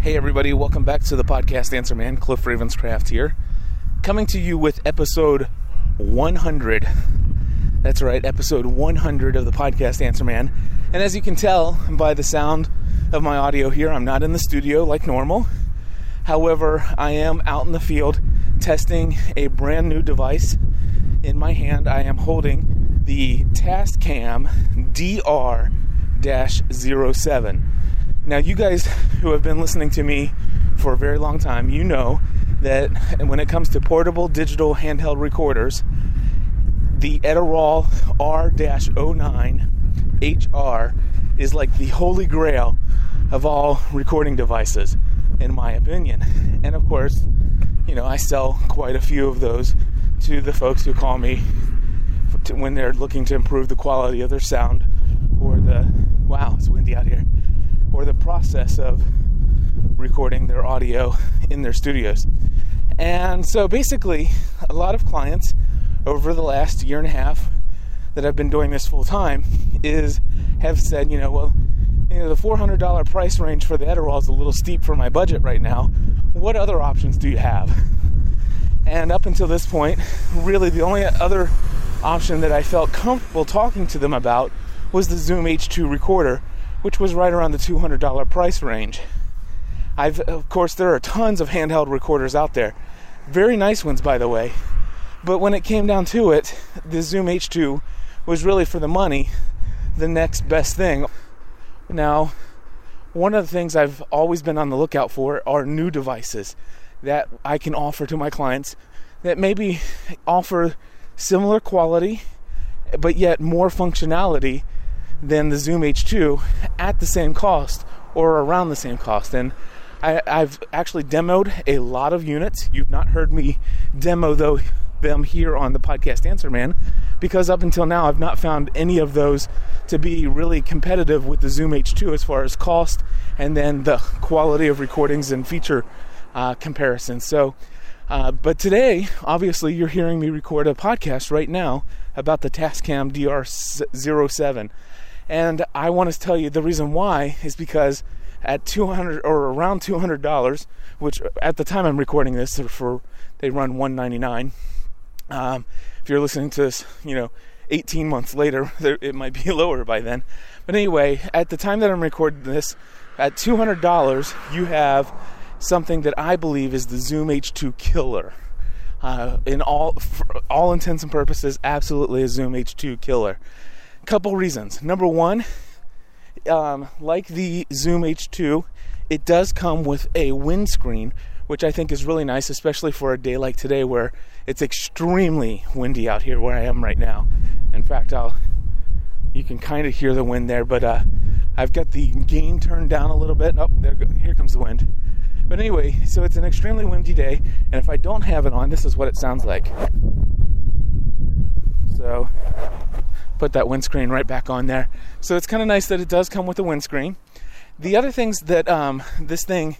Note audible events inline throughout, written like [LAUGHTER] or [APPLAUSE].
Hey, everybody, welcome back to the podcast Answer Man. Cliff Ravenscraft here, coming to you with episode 100. That's right, episode 100 of the podcast Answer Man. And as you can tell by the sound of my audio here, I'm not in the studio like normal. However, I am out in the field testing a brand new device. In my hand, I am holding the Tascam DR 07. Now, you guys [LAUGHS] who have been listening to me for a very long time, you know that when it comes to portable digital handheld recorders, the Edirol R-09 HR is like the holy grail of all recording devices, in my opinion. And of course, you know, I sell quite a few of those to the folks who call me to, when they're looking to improve the quality of their sound or the wow, it's windy out here or the process of recording their audio in their studios. And so basically, a lot of clients over the last year and a half that I've been doing this full time is have said, you know, well, you know, the $400 price range for the Edirol is a little steep for my budget right now. What other options do you have? And up until this point, really the only other option that I felt comfortable talking to them about was the Zoom H2 recorder, which was right around the $200 price range. I've, of course, there are tons of handheld recorders out there. Very nice ones, by the way. But when it came down to it, the Zoom H2 was really for the money the next best thing. Now, one of the things I've always been on the lookout for are new devices that I can offer to my clients that maybe offer similar quality but yet more functionality than the Zoom H2 at the same cost or around the same cost. And I, have actually demoed a lot of units. You've not heard me demo though them here on the podcast Answer Man because up until now I've not found any of those to be really competitive with the Zoom H2 as far as cost and then the quality of recordings and feature uh, comparisons. So, uh, but today, obviously, you're hearing me record a podcast right now about the Tascam DR07. And I want to tell you the reason why is because at 200 or around $200, which at the time I'm recording this for they run 199. Um, if you're listening to this, you know, 18 months later, [LAUGHS] it might be [LAUGHS] lower by then. But anyway, at the time that I'm recording this, at $200, you have something that I believe is the Zoom H2 killer. Uh, in all, all intents and purposes, absolutely a Zoom H2 killer couple reasons. Number one, um, like the Zoom H2, it does come with a windscreen, which I think is really nice, especially for a day like today where it's extremely windy out here where I am right now. In fact, I'll you can kind of hear the wind there, but uh, I've got the gain turned down a little bit. Oh, there, here comes the wind. But anyway, so it's an extremely windy day, and if I don't have it on, this is what it sounds like. Put that windscreen right back on there. So it's kind of nice that it does come with a windscreen. The other things that um, this thing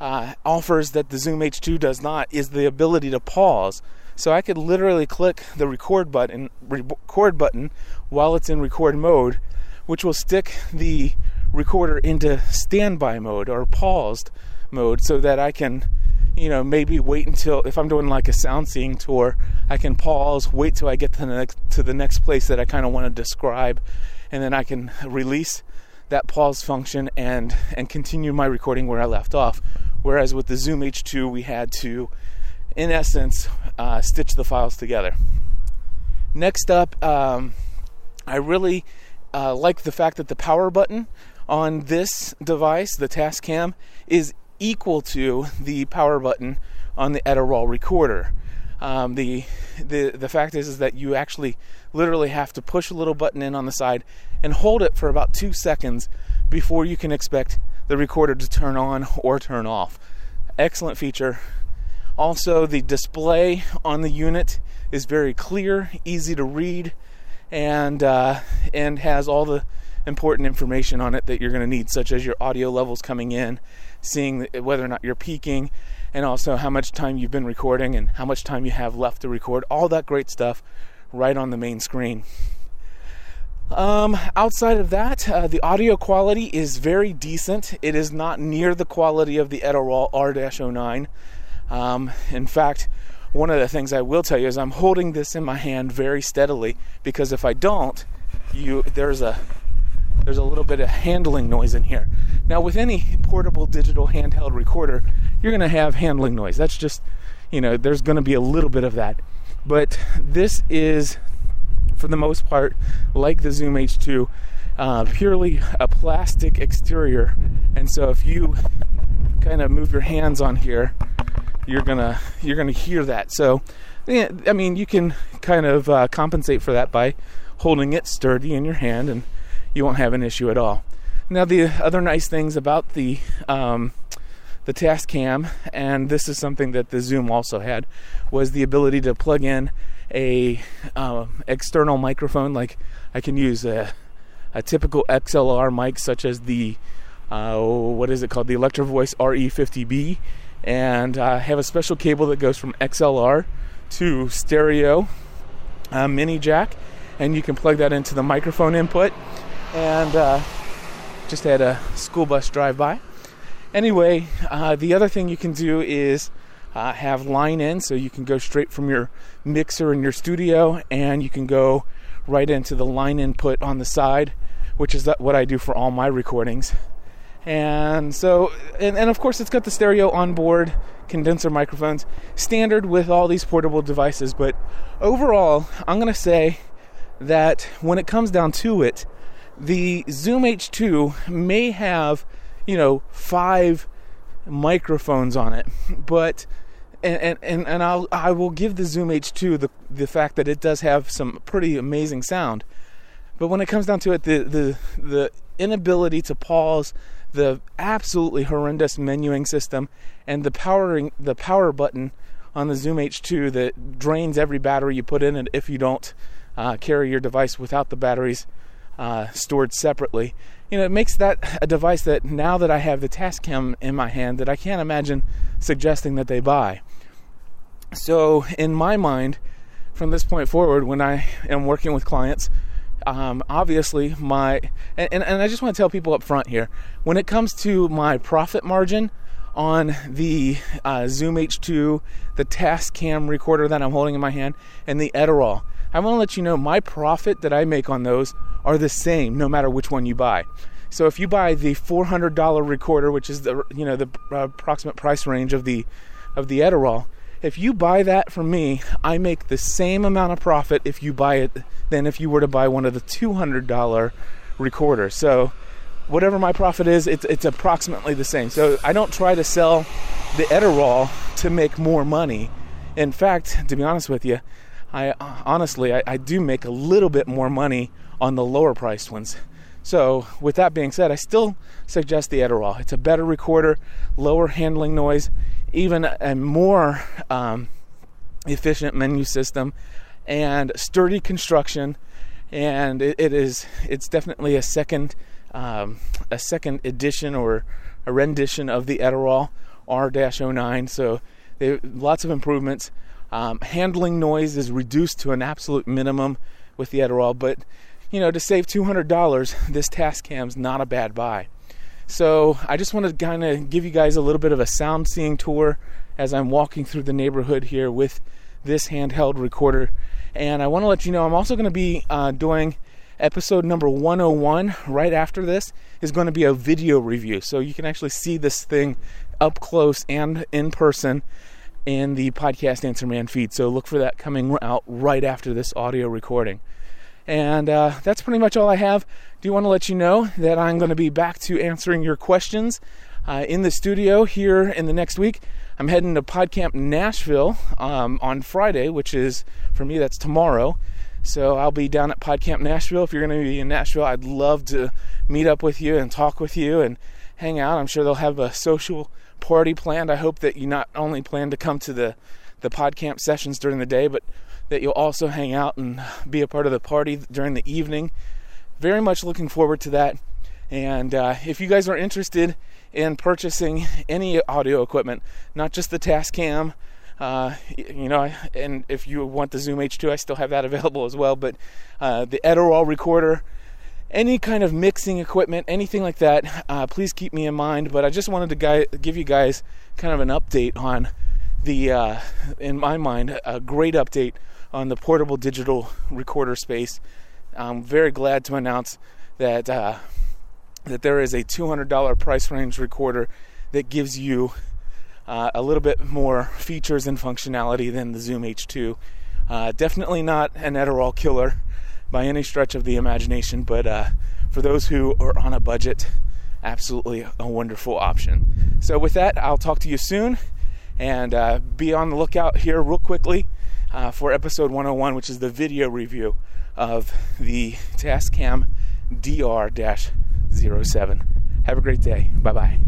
uh, offers that the Zoom H2 does not is the ability to pause. So I could literally click the record button, record button while it's in record mode, which will stick the recorder into standby mode or paused mode so that I can you know, maybe wait until if I'm doing like a sound seeing tour, I can pause, wait till I get to the next to the next place that I kind of want to describe, and then I can release that pause function and and continue my recording where I left off. Whereas with the Zoom H2, we had to, in essence, uh, stitch the files together. Next up, um, I really uh, like the fact that the power button on this device, the Tascam, is equal to the power button on the Edirol recorder. Um, the the the fact is is that you actually literally have to push a little button in on the side and hold it for about two seconds before you can expect the recorder to turn on or turn off. Excellent feature. Also, the display on the unit is very clear, easy to read, and uh, and has all the important information on it that you're going to need, such as your audio levels coming in, seeing whether or not you're peaking, and also how much time you've been recording and how much time you have left to record. All that great stuff right on the main screen. Um, outside of that, uh, the audio quality is very decent. It is not near the quality of the Edirol R-09. Um, in fact, one of the things I will tell you is I'm holding this in my hand very steadily because if I don't, you there's a there's a little bit of handling noise in here. Now, with any portable digital handheld recorder, you're going to have handling noise. That's just, you know, there's going to be a little bit of that. But this is, for the most part, like the Zoom H2, uh, purely a plastic exterior. And so if you kind of move your hands on here, you're gonna you're gonna hear that. So, yeah, I mean, you can kind of uh, compensate for that by holding it sturdy in your hand, and you won't have an issue at all. Now, the other nice things about the um, the Tascam, and this is something that the Zoom also had, was the ability to plug in a uh, external microphone. Like I can use a, a typical XLR mic, such as the uh, what is it called, the Electro Voice RE50B, and I have a special cable that goes from XLR to stereo uh, mini jack, and you can plug that into the microphone input. And uh, just had a school bus drive by. Anyway, uh, the other thing you can do is uh, have line in, so you can go straight from your mixer in your studio, and you can go right into the line input on the side, which is what I do for all my recordings. And so, and, and of course, it's got the stereo onboard condenser microphones, standard with all these portable devices. But overall, I'm going to say that when it comes down to it, the Zoom H2 may have, you know, five microphones on it, [LAUGHS] but and and and I'll I will give the Zoom H2 the the fact that it does have some pretty amazing sound. But when it comes down to it, the the the inability to pause, the absolutely horrendous menuing system, and the powering the power button on the Zoom H2 that drains every battery you put in it if you don't uh, carry your device without the batteries uh, stored separately. You know, it makes that a device that now that I have the Tascam in my hand, that I can't imagine suggesting that they buy. So, in my mind, from this point forward, when I am working with clients, um, obviously my and, and, and I just want to tell people up front here when it comes to my profit margin on the uh, Zoom H2, the Tascam recorder that I'm holding in my hand, and the Edirol. I want to let you know my profit that I make on those are the same no matter which one you buy. So if you buy the $400 recorder, which is the you know the uh, approximate price range of the of the Edirol, if you buy that from me, I make the same amount of profit if you buy it than if you were to buy one of the $200 recorders. So whatever my profit is, it's, it's approximately the same. So I don't try to sell the Edirol to make more money. In fact, to be honest with you, I honestly I, I do make a little bit more money on the lower priced ones. So, with that being said, I still suggest the Edirol. It's a better recorder, lower handling noise, even a more um, efficient menu system, and sturdy construction. And it, it is it's definitely a second um, a second edition or a rendition of the Edirol R-09. So, they, lots of improvements. Um, handling noise is reduced to an absolute minimum with the Edirol, but you know, to save $200, [LAUGHS] this Tascam's not a bad buy. So I just want to kind of give you guys a little bit of a sound seeing tour as I'm walking through the neighborhood here with this handheld recorder. And I want to let you know I'm also going to be uh, doing episode number 101 right after this is going to be a video review. So you can actually see this thing up close and in person in the podcast Answer Man feed. So look for that coming out right after this audio recording. And uh, that's pretty much all I have. Do want to let you know that I'm going to be back to answering your questions uh, in the studio here in the next week. I'm heading to PodCamp Nashville um, on Friday, which is for me that's tomorrow. So I'll be down at PodCamp Nashville. If you're going to be in Nashville, I'd love to meet up with you and talk with you and hang out. I'm sure they'll have a social party planned. I hope that you not only plan to come to the the PodCamp sessions during the day, but that you'll also hang out and be a part of the party during the evening. Very much looking forward to that. And uh, if you guys are interested in purchasing any audio equipment, not just the Tascam, Uh, you know, and if you want the Zoom H2, I still have that [LAUGHS] available as well. But uh, the Edirol recorder, any kind of mixing equipment, anything like that, uh, please keep me in mind. But I just wanted to guy, give you guys kind of an update on the, uh, in my mind, a great update on the portable digital recorder space. I'm very glad to announce that uh, that there is a $200 price range recorder that gives you uh, a little bit more features and functionality than the Zoom H2. Uh, definitely not an Edirol killer by any stretch of the imagination, but uh, for those who are on a budget, absolutely a wonderful option. So, with that, I'll talk to you soon and uh, be on the lookout here, real quickly, uh, for episode 101, which is the video review of the Tascam DR 07. Have a great day. Bye bye.